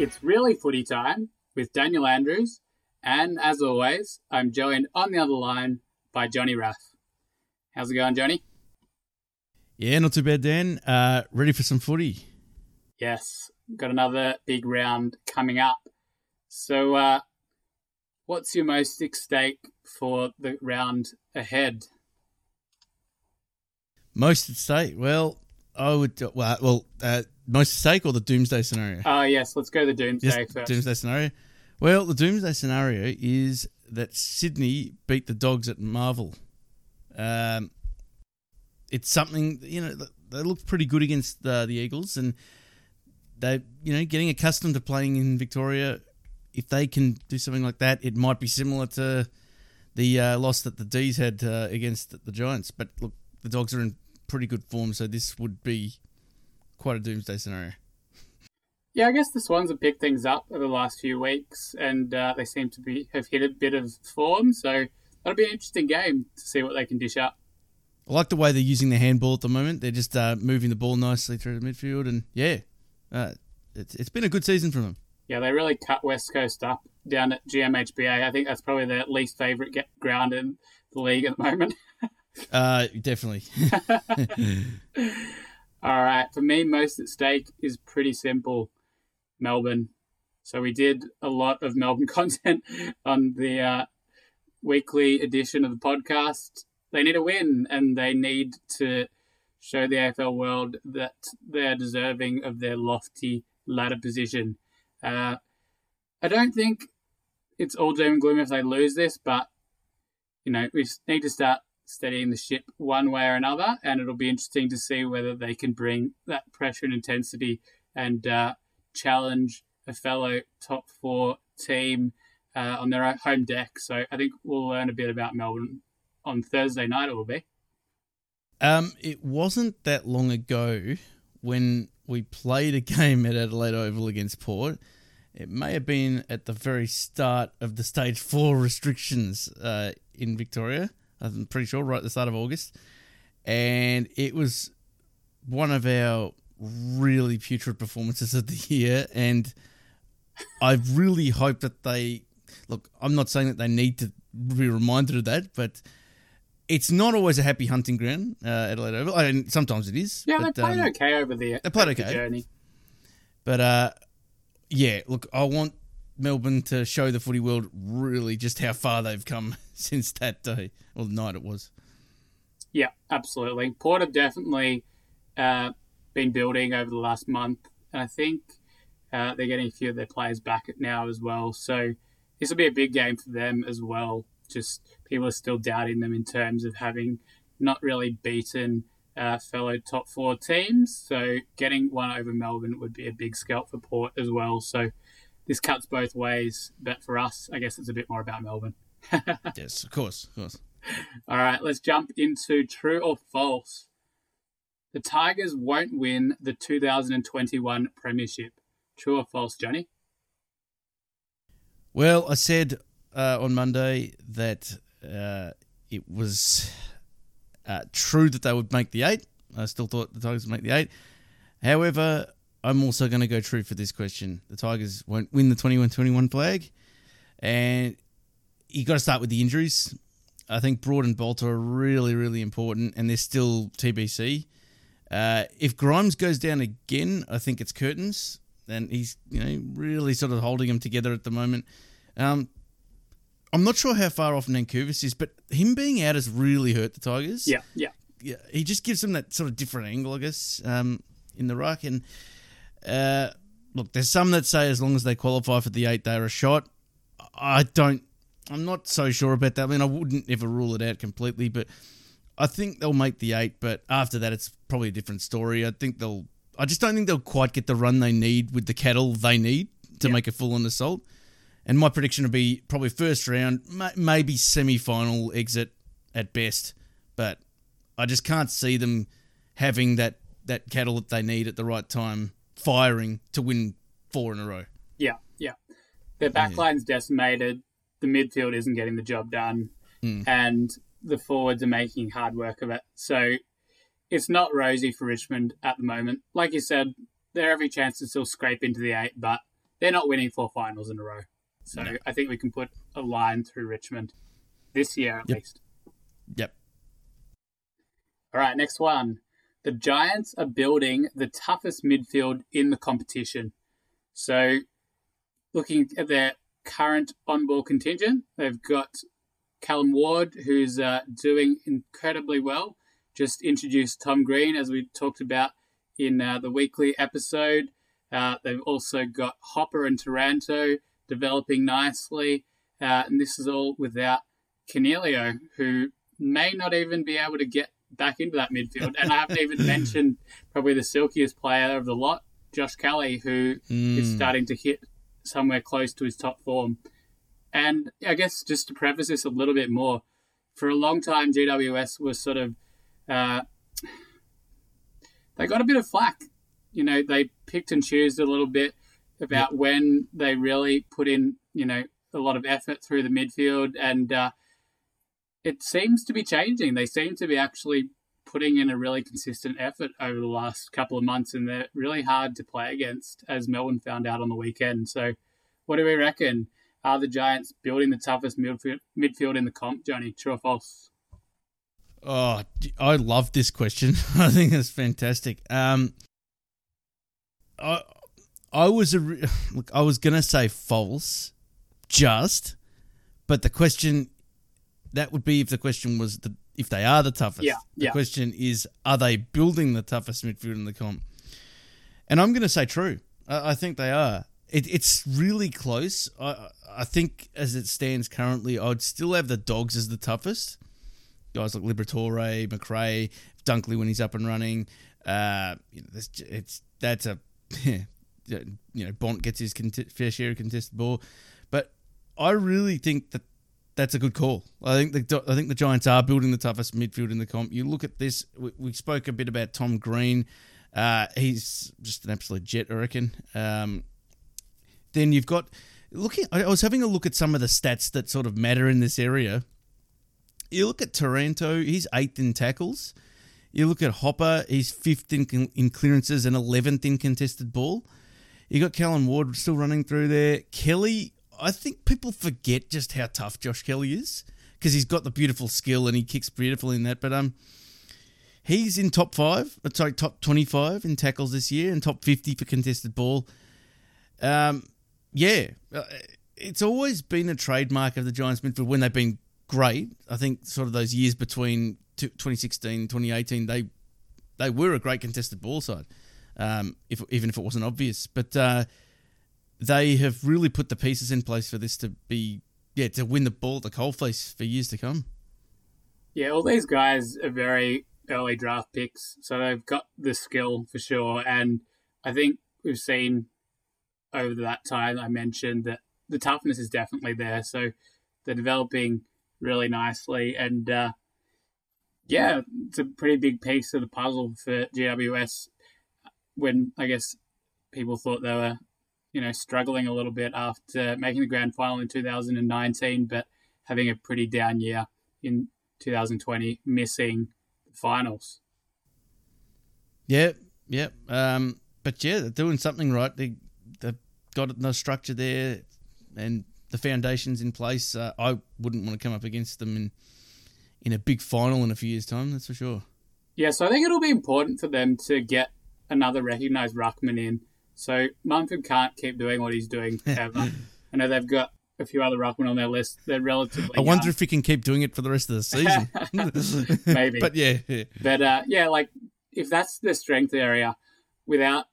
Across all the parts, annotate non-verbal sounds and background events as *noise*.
It's really footy time with Daniel Andrews, and as always, I'm joined on the other line by Johnny Rath. How's it going, Johnny? Yeah, not too bad, Dan. Uh, ready for some footy? Yes, got another big round coming up. So, uh, what's your most at stake for the round ahead? Most at stake? Well, I would. Well, well uh, most stake or the doomsday scenario? Oh, yes, let's go the doomsday Yes, first. doomsday scenario. Well, the doomsday scenario is that Sydney beat the Dogs at Marvel. Um, it's something you know they look pretty good against the, the Eagles, and they you know getting accustomed to playing in Victoria. If they can do something like that, it might be similar to the uh, loss that the D's had uh, against the Giants. But look, the Dogs are in pretty good form, so this would be quite a doomsday scenario. Yeah, I guess the Swans have picked things up over the last few weeks, and uh, they seem to be have hit a bit of form. So that'll be an interesting game to see what they can dish up. I like the way they're using the handball at the moment. They're just uh, moving the ball nicely through the midfield, and yeah, uh, it's it's been a good season from them. Yeah, they really cut West Coast up down at GMHBA. I think that's probably their least favourite ground in the league at the moment. *laughs* Uh, definitely. *laughs* All right, for me, most at stake is pretty simple. Melbourne. So we did a lot of Melbourne *laughs* content on the uh, weekly edition of the podcast. They need a win, and they need to show the AFL world that they're deserving of their lofty ladder position. Uh, I don't think it's all doom and gloom if they lose this, but you know we need to start steadying the ship one way or another, and it'll be interesting to see whether they can bring that pressure and intensity and uh, challenge a fellow top four team uh, on their home deck. So I think we'll learn a bit about Melbourne on Thursday night. It will be. Um, it wasn't that long ago when we played a *laughs* game at Adelaide Oval against Port. It may have been at the very start of the stage four restrictions uh, in Victoria. I'm pretty sure, right at the start of August. And it was one of our really putrid performances of the year. And I really hope that they look. I'm not saying that they need to be reminded of that, but it's not always a happy hunting ground, uh, Adelaide Oval. I mean, sometimes it is. Yeah, but, they played um, okay over there. they played over the okay. journey. But uh, yeah, look, I want Melbourne to show the footy world really just how far they've come *laughs* *laughs* since that day or the night it was. Yeah, absolutely. Port have definitely uh, been building over the last month, and I think uh, they're getting a few of their players back now as well. So this will be a big game for them as well. Just people are still doubting them in terms of having not really beaten uh, fellow top four teams. So getting one over Melbourne would be a big scalp for Port as well. So this cuts both ways, but for us, I guess it's a bit more about Melbourne. *laughs* yes, of course, of course. All right, let's jump into true or false. The Tigers won't win the 2021 Premiership. True or false, Johnny? Well, I said uh, on Monday that uh, it was uh, true that they would make the eight. I still thought the Tigers would make the eight. However, I'm also going to go true for this question. The Tigers won't win the 21-21 flag, and you got to start with the injuries. I think Broad and Bolton are really, really important, and they're still TBC. Uh, if Grimes goes down again, I think it's curtains, and he's you know really sort of holding them together at the moment. Um, I'm not sure how far off Nankervis is, but him being out has really hurt the Tigers. Yeah, yeah. yeah, he just gives them that sort of different angle, I guess, um, in the ruck. And uh, look, there's some that say as long as they qualify for the eight, they're a shot. I don't. I'm not so sure about that. I mean, I wouldn't ever rule it out completely, but I think they'll make the eight. But after that, it's probably a different story. I think they'll. I just don't think they'll quite get the run they need with the cattle they need to Yeah. make a full on assault. And my prediction would be probably first round, maybe semi final exit at best. But I just can't see them having that, that cattle that they need at the right time firing to win four in a row. Yeah, yeah. Their backline's decimated. The midfield isn't getting the job done, Hmm. and the forwards are making hard work of it. So it's not rosy for Richmond at the moment. Like you said, they have every chance to still scrape into the eight, but they're not winning four finals in a row. So No. I think we can put a line through Richmond this year at Yep. least. Yep. All right, next one. The Giants are building the toughest midfield in the competition. So, looking at their current on ball contingent, they've got Callum Ward, who's uh, doing incredibly well. Just introduced Tom Green, as we talked about in uh, the weekly episode. Uh, they've also got Hopper and Taranto developing nicely. Uh, and this is all without Coniglio, who may not even be able to get back into that midfield. And I haven't even *laughs* mentioned probably the silkiest player of the lot, Josh Kelly, who is Mm. starting to hit somewhere close to his top form. And I guess just to preface this a little bit more, for a long time, GWS was sort of, uh, they got a bit of flack. You know, they picked and chose a little bit about when they really put in, you know, a lot of effort through the midfield. And uh, it seems to be changing. They seem to be actually putting in a really consistent effort over the last couple of months, and they're really hard to play against, as Melbourne found out on the weekend. So, what do we reckon? Are the Giants building the toughest midfield, in the comp, Johnny? True or false? Oh, I love this question. *laughs* I think it's fantastic. Um, I I was a *sighs* look. I was gonna say false, just, but the question that would be if the question was the if they are the toughest. Yeah, The yeah. question is, are they building the toughest midfield in the comp? And I'm gonna say true. I, I think they are. It, it's really close. I I think as it stands currently, I'd still have the dogs as the toughest guys like Liberatore, McRae, Dunkley when he's up and running. Uh, you know, it's, it's that's a *laughs* you know Bont gets his conti- fair share of contested ball, but I really think that that's a good call. I think the I think the Giants are building the toughest midfield in the comp. You look at this. We, we spoke a bit about Tom Green. Uh, he's just an absolute jet, I reckon. Um, then you've got looking. I was having a look at some of the stats that sort of matter in this area. You look at Taranto, he's eighth in tackles. You look at Hopper, he's fifth in, in clearances and 11th in contested ball. You got Callum Ward still running through there. Kelly, I think people forget just how tough Josh Kelly is because he's got the beautiful skill and he kicks beautifully in that. But um, he's in top five, uh, sorry, top 25 in tackles this year and top 50 for contested ball. Um, yeah, uh, it's always been a trademark of the Giants midfield when they've been great. I think sort of those years between t- 2016 2018, they they were a great contested ball side, um, if even if it wasn't obvious. But uh, they have really put the pieces in place for this to be yeah to win the ball at the coalface for years to come. Yeah, all these guys are very early draft picks, so they've got the skill for sure. And I think we've seen over that time I mentioned that the toughness is definitely there. So they're developing really nicely, and uh, yeah, it's a pretty big piece of the puzzle for GWS. When I guess people thought they were, you know, struggling a little bit after making the grand final in 2019, but having a pretty down year in 2020, missing the finals. Yeah, yeah. Um, but yeah, they're doing something right. They they've got the structure there and the foundations in place. Uh, I wouldn't want to come up against them in in a big final in a few years' time. That's for sure. Yeah, so I think it'll be important for them to get another recognised ruckman in. So Mumford can't keep doing what he's doing forever. I know they've got a few other ruckmen on their list. They're relatively. I wonder young. if he can keep doing it for the rest of the season. *laughs* Maybe. *laughs* but yeah, yeah. But uh, yeah, like if that's the strength area, without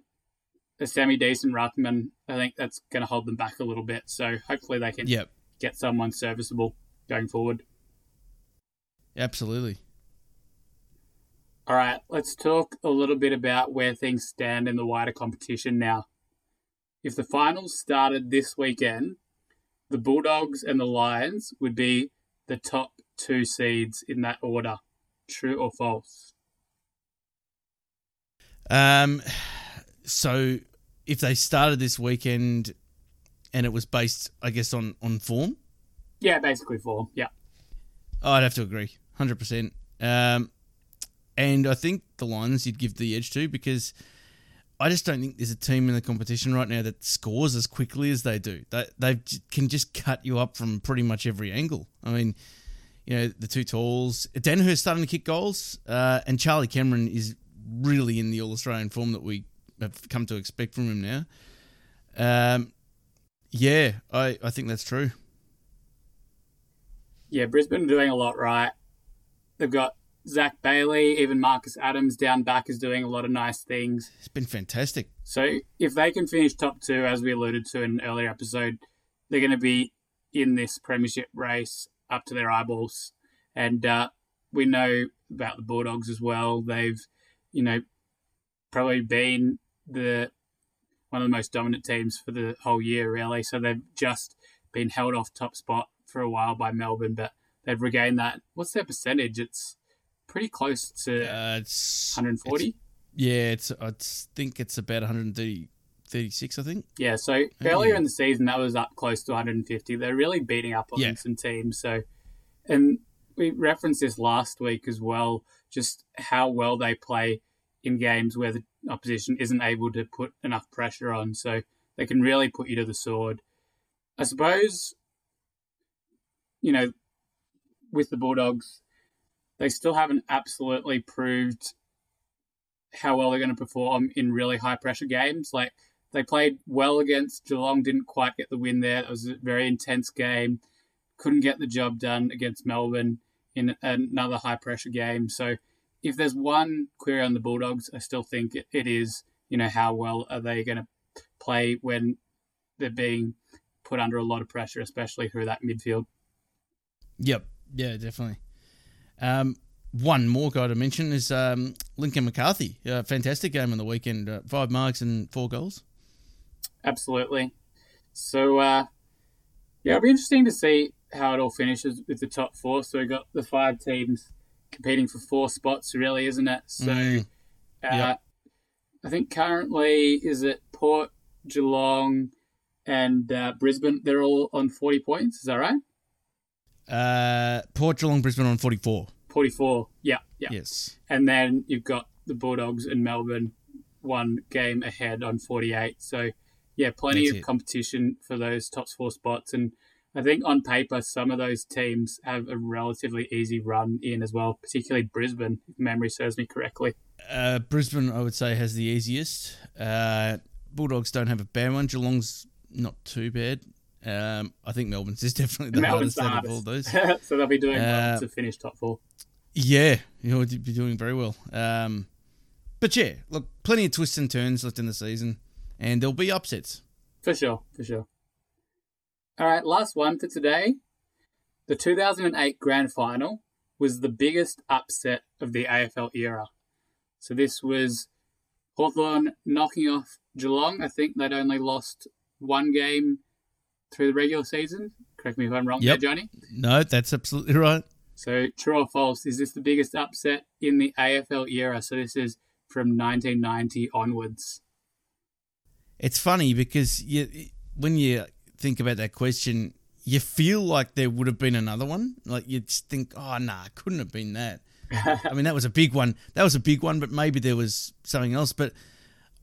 a semi decent ruckman, I think that's going to hold them back a little bit. So hopefully they can Yep, get someone serviceable going forward. absolutely. All right, let's talk a little bit about where things stand in the wider competition now. If the finals started this weekend, the Bulldogs and the Lions would be the top two seeds in that order. True or false? Um, so if they started this weekend and it was based, I guess, on on form, Yeah, basically form, Yeah. I'd have to agree, hundred percent. Um, and I think the Lions you'd give the edge to because I just don't think there's a team in the competition right now that scores as quickly as they do. They they can just cut you up from pretty much every angle. I mean, you know, the two talls. Daniher's starting to kick goals, uh, and Charlie Cameron is really in the All Australian form that we have come to expect from him now. Um, yeah, I, I think that's true. Yeah, Brisbane are doing a lot right. They've got Zac Bailey, even Marcus Adams down back is doing a lot of nice things. It's been fantastic. So if they can finish top two, as we alluded to in an earlier episode, they're going to be in this premiership race up to their eyeballs. And uh, we know about the Bulldogs as well. They've, you know, probably been the one of the most dominant teams for the whole year, really. So they've just been held off top spot for a while by Melbourne, but they've regained that. What's their percentage? It's pretty close to Uh, it's 140. it's- yeah, it's I think it's about 130, 36, I think. Yeah, so earlier yeah. in the season that was up close to 150. They're really beating up on Yeah. some teams. So, and we referenced this last week as well, just how well they play in games where the opposition isn't able to put enough pressure on. So they can really put you to the sword. I suppose, you know, with the Bulldogs, they still haven't absolutely proved how well they're going to perform in really high pressure games. Like they played well against Geelong, didn't quite get the win there. It was a very intense game. Couldn't get the job done against Melbourne in another high pressure game. So if there's one query on the Bulldogs, I still think it, it is, you know, how well are they going to play when they're being put under a lot of pressure, especially through that midfield. Yep. Yeah, definitely. Um, one more guy to mention is um, Lincoln McCarthy. Uh, fantastic game on the weekend. Uh, five marks and four goals. Absolutely. So, uh, yeah, it'll be interesting to see how it all finishes with the top four. So we've got the five teams competing for four spots, really, isn't it? So, Mm, uh. I think currently is it Port, Geelong, and uh, Brisbane. They're all on forty points. Is that right? Uh, Port Geelong, Brisbane on 44. Forty-four. Yeah, yeah. Yes. And then you've got the Bulldogs in Melbourne one game ahead on 48. So, yeah, plenty That's of it. competition for those top four spots. And I think on paper, some of those teams have a relatively easy run in as well, particularly Brisbane, if memory serves me correctly. Uh, Brisbane, I would say, has the easiest. Uh, Bulldogs don't have a bad one. Geelong's not too bad. Um, I think Melbourne's is *laughs* definitely the Melbourne's hardest out of all those. *laughs* so they'll be doing well Uh, to finish top four. Yeah, you know, be doing very well. Um, but yeah, look, plenty of twists and turns left in the season, and there'll be upsets. For sure, for sure. All right, last one for today. The 2008 Grand Final was the biggest upset of the AFL era. So this was Hawthorn knocking off Geelong. I think they'd only lost one game through the regular season. Correct me if I'm wrong Yep. there, Johnny. No, that's absolutely right. So true or false, is this the biggest upset in the AFL era? So this is from 1990 onwards. It's funny because you, when you think about that question, you feel like there would have been another one. Like you'd think, oh, nah, couldn't have been that. *laughs* I mean, that was a big one. That was a big one, but maybe there was something else. But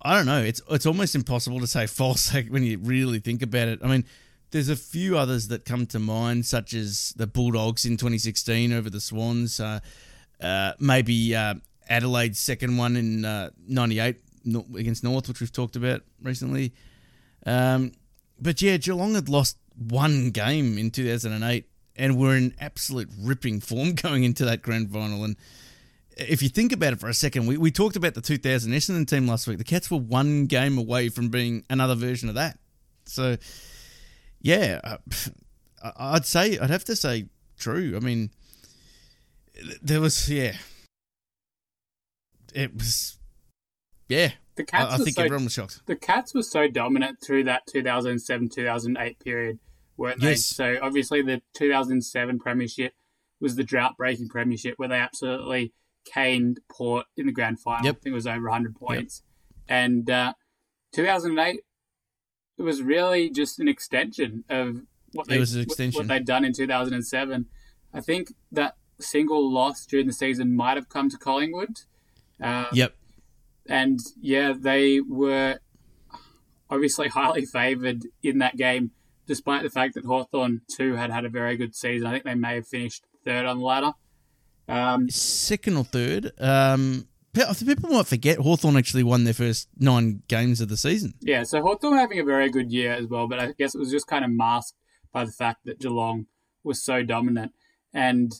I don't know. It's it's almost impossible to say false like, when you really think about it. I mean, there's a few others that come to mind, such as the Bulldogs in 2016 over the Swans. Uh, uh, maybe uh, Adelaide's second one in uh, 98 against North, which we've talked about recently. Um, but yeah, Geelong had lost one game in 2008 and were in absolute ripping form *laughs* going into that grand final. And if you think about it for a second, we, we talked about the 2000 Essendon team last week. The Cats were one game away from being another version of that. So, yeah, uh, I'd say, I'd have to say true. I mean, there was, yeah. It was, yeah. The Cats I, I think so everyone was shocked. the Cats were so dominant through that 2007 2008 period, weren't they? Yes. So obviously the 2007 Premiership was the drought breaking Premiership where they absolutely caned Port in the grand final. Yep. I think it was over 100 points. And uh, 2008, it was really just an extension of what they was an what- extension. what they'd done in 2007. I think that single loss during the season might have come to Collingwood. Uh, Yep. and yeah, they were obviously highly *laughs* favoured in that game, despite the fact that Hawthorn too had had a very good season. I think they may have finished third on the ladder. Um, Second or third. Um, people might forget Hawthorn actually won their first nine games of the season. yeah, so Hawthorn having a very good year as well, but I guess it was just kind of masked by the fact that Geelong was so dominant. And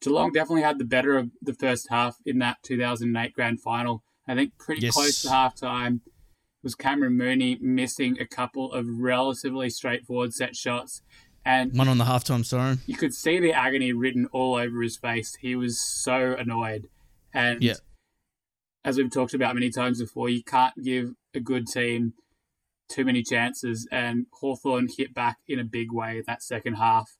Geelong definitely had the better of the first half in that 2008 grand final. I think pretty Yes. close to halftime was Cameron Mooney missing a couple of relatively straightforward set shots. And One on the halftime siren. you could see the agony written all over his face. He was so annoyed. And Yeah. As we've talked about many times before, you can't give a good team too many chances. And Hawthorn hit back in a big way that second half.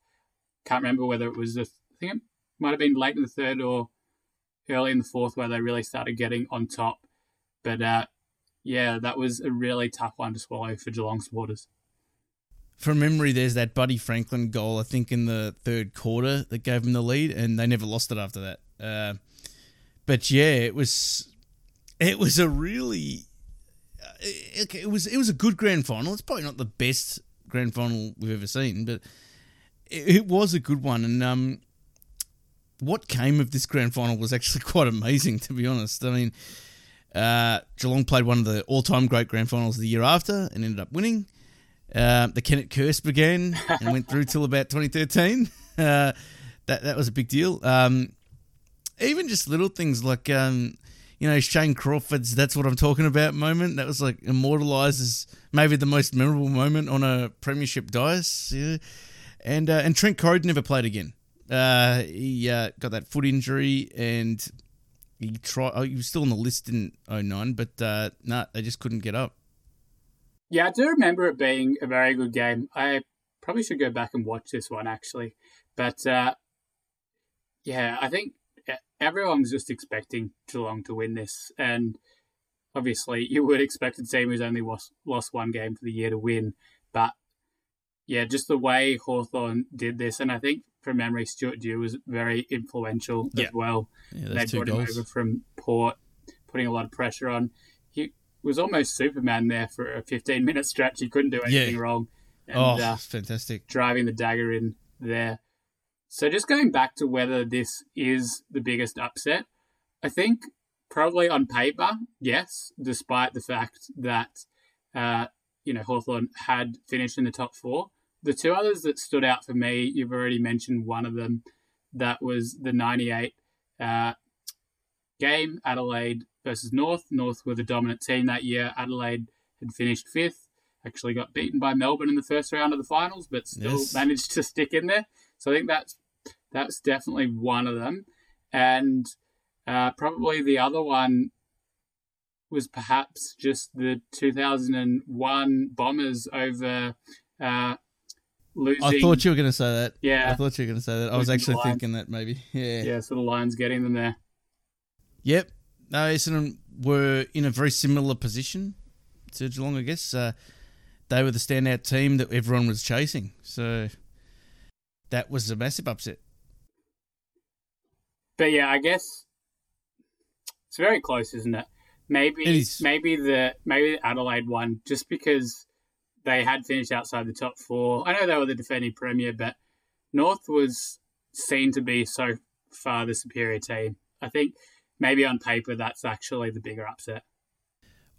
Can't remember whether it was, the, I think it might have been late in the third or early in the fourth where they really started getting on top. But uh, yeah, that was a really tough one to swallow for Geelong supporters. From memory, there's that Buddy Franklin goal, I think, in the third quarter that gave them the lead, and they never lost it after that. Uh, but yeah, it was it was a really uh, it, it was it was a good grand final. It's probably not the best grand final we've ever seen, but it, it was a good one. And um, what came of this grand final was actually *laughs* quite amazing, to be honest. I mean, uh, Geelong played one of the all-time great grand finals the year after and ended up winning. Uh, the Kennett curse began *laughs* and went through till about 2013. Uh, that that was a big deal. Um, even just little things like um, you know Shane Crawford's "That's what I'm talking about" moment. That was like immortalised as maybe the most memorable moment on a premiership dice. Yeah. And uh, and Trent Croad never played again. Uh, he uh, got that foot injury and he tried. Oh, he was still on the list in 09, but uh, no, they just couldn't get up. Yeah, I do remember it being a very good game. I probably should go back and watch this one actually. But uh, yeah, I think everyone was just expecting Geelong to win this. And obviously, you would expect a team who's only lost, lost one game for the year to win. But yeah, just the way Hawthorn did this. And I think from memory, Stuart Dew was very influential Yeah. as well. Yeah, they those two him goals. over from Port, putting a lot of pressure on. He was almost Superman there for a 15 minute stretch. He couldn't do anything Yeah. wrong. And oh, uh, fantastic! driving the dagger in there. So just going back to whether this is the biggest upset, I think probably on paper, yes, despite the fact that, uh, you know, Hawthorn had finished in the top four. The two others that stood out for me, you've already mentioned one of them. That was the 98 uh, game, Adelaide versus North. North were the dominant team that year. Adelaide had finished fifth, actually got beaten by Melbourne in the first round of the finals, but still Yes. managed to stick in there. So I think that's that's definitely one of them. And uh, probably the other one was perhaps just the 2001 Bombers over uh, losing. I thought you were going to say that. Yeah. I thought you were going to say that. I was actually thinking that maybe. *laughs* Yeah. yeah, so the Lions getting them there. Yep. No, Essendon were in a very similar position to Geelong, I guess. Uh, they were the standout team that everyone was chasing. So that was a massive upset. But yeah, I guess it's very close, isn't it? Maybe It maybe the maybe the Adelaide one, just because they had finished outside the top four. I know they were the defending premier, but North was seen to be so far the superior team. I think maybe on paper that's actually the bigger upset.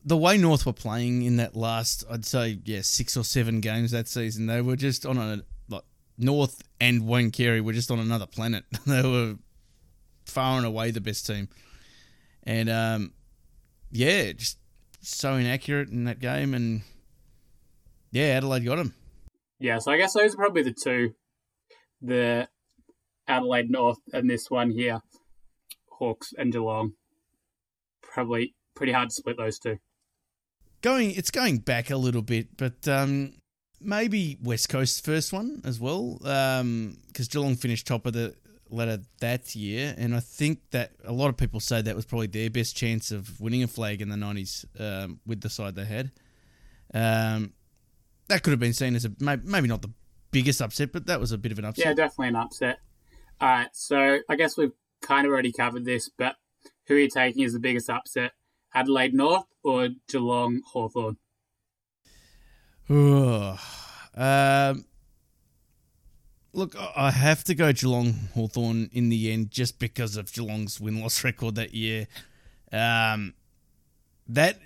The way North were playing in that last, I'd say, yeah, six or seven games that season, they were just on a North and Wayne Carey were just on another planet. *laughs* they were far and away the best team, and um, yeah, just so inaccurate in that game, and yeah, Adelaide got him. Yeah, so I guess those are probably the two, the Adelaide North and this one here, Hawks and Geelong. Probably pretty hard to split those two. going it's going back a little bit, but um, maybe West Coast's first one as well, because Geelong finished top of the ladder that year, and I think that a lot of people say that was probably their best chance of winning a flag in the nineties um, with the side they had. Um, that could have been seen as a maybe not the biggest upset, but that was a bit of an upset. Yeah, definitely an upset. All right, so I guess we've kind of already covered this, but who are you taking as the biggest upset? Adelaide North or Geelong Hawthorn? Um, look, I have to go Geelong Hawthorn in the end just because of Geelong's win loss *laughs* record that year. Um, that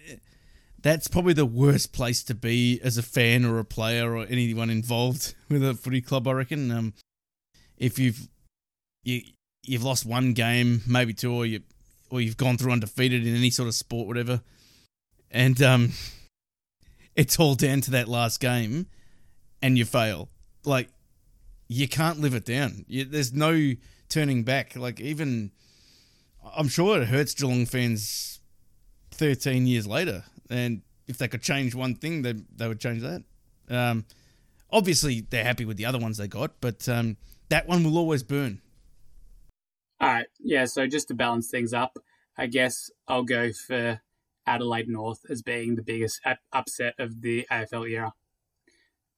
that's probably the worst place to be as a fan or a player or anyone involved *laughs* with a footy club. I reckon. Um, if you've you you've lost one game, maybe two, or you or you've gone through undefeated in any sort of sport, whatever, and um, it's all down to that last game, and you fail. Like you can't live it down. You, there's no turning back. Like even, I'm sure it hurts Geelong fans. Thirteen years later, and if they could change one thing, they they would change that. Um, obviously, they're happy with the other ones they got, but um, that one will always burn. All right, yeah. So just to balance things up, I guess I'll go for Adelaide North as being the biggest upset of the AFL era.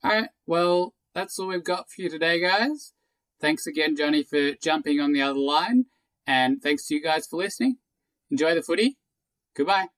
All right, well, that's all we've got for you today, guys. Thanks again, Johnny, for jumping on the other line, and thanks to you guys for listening. Enjoy the footy. Goodbye.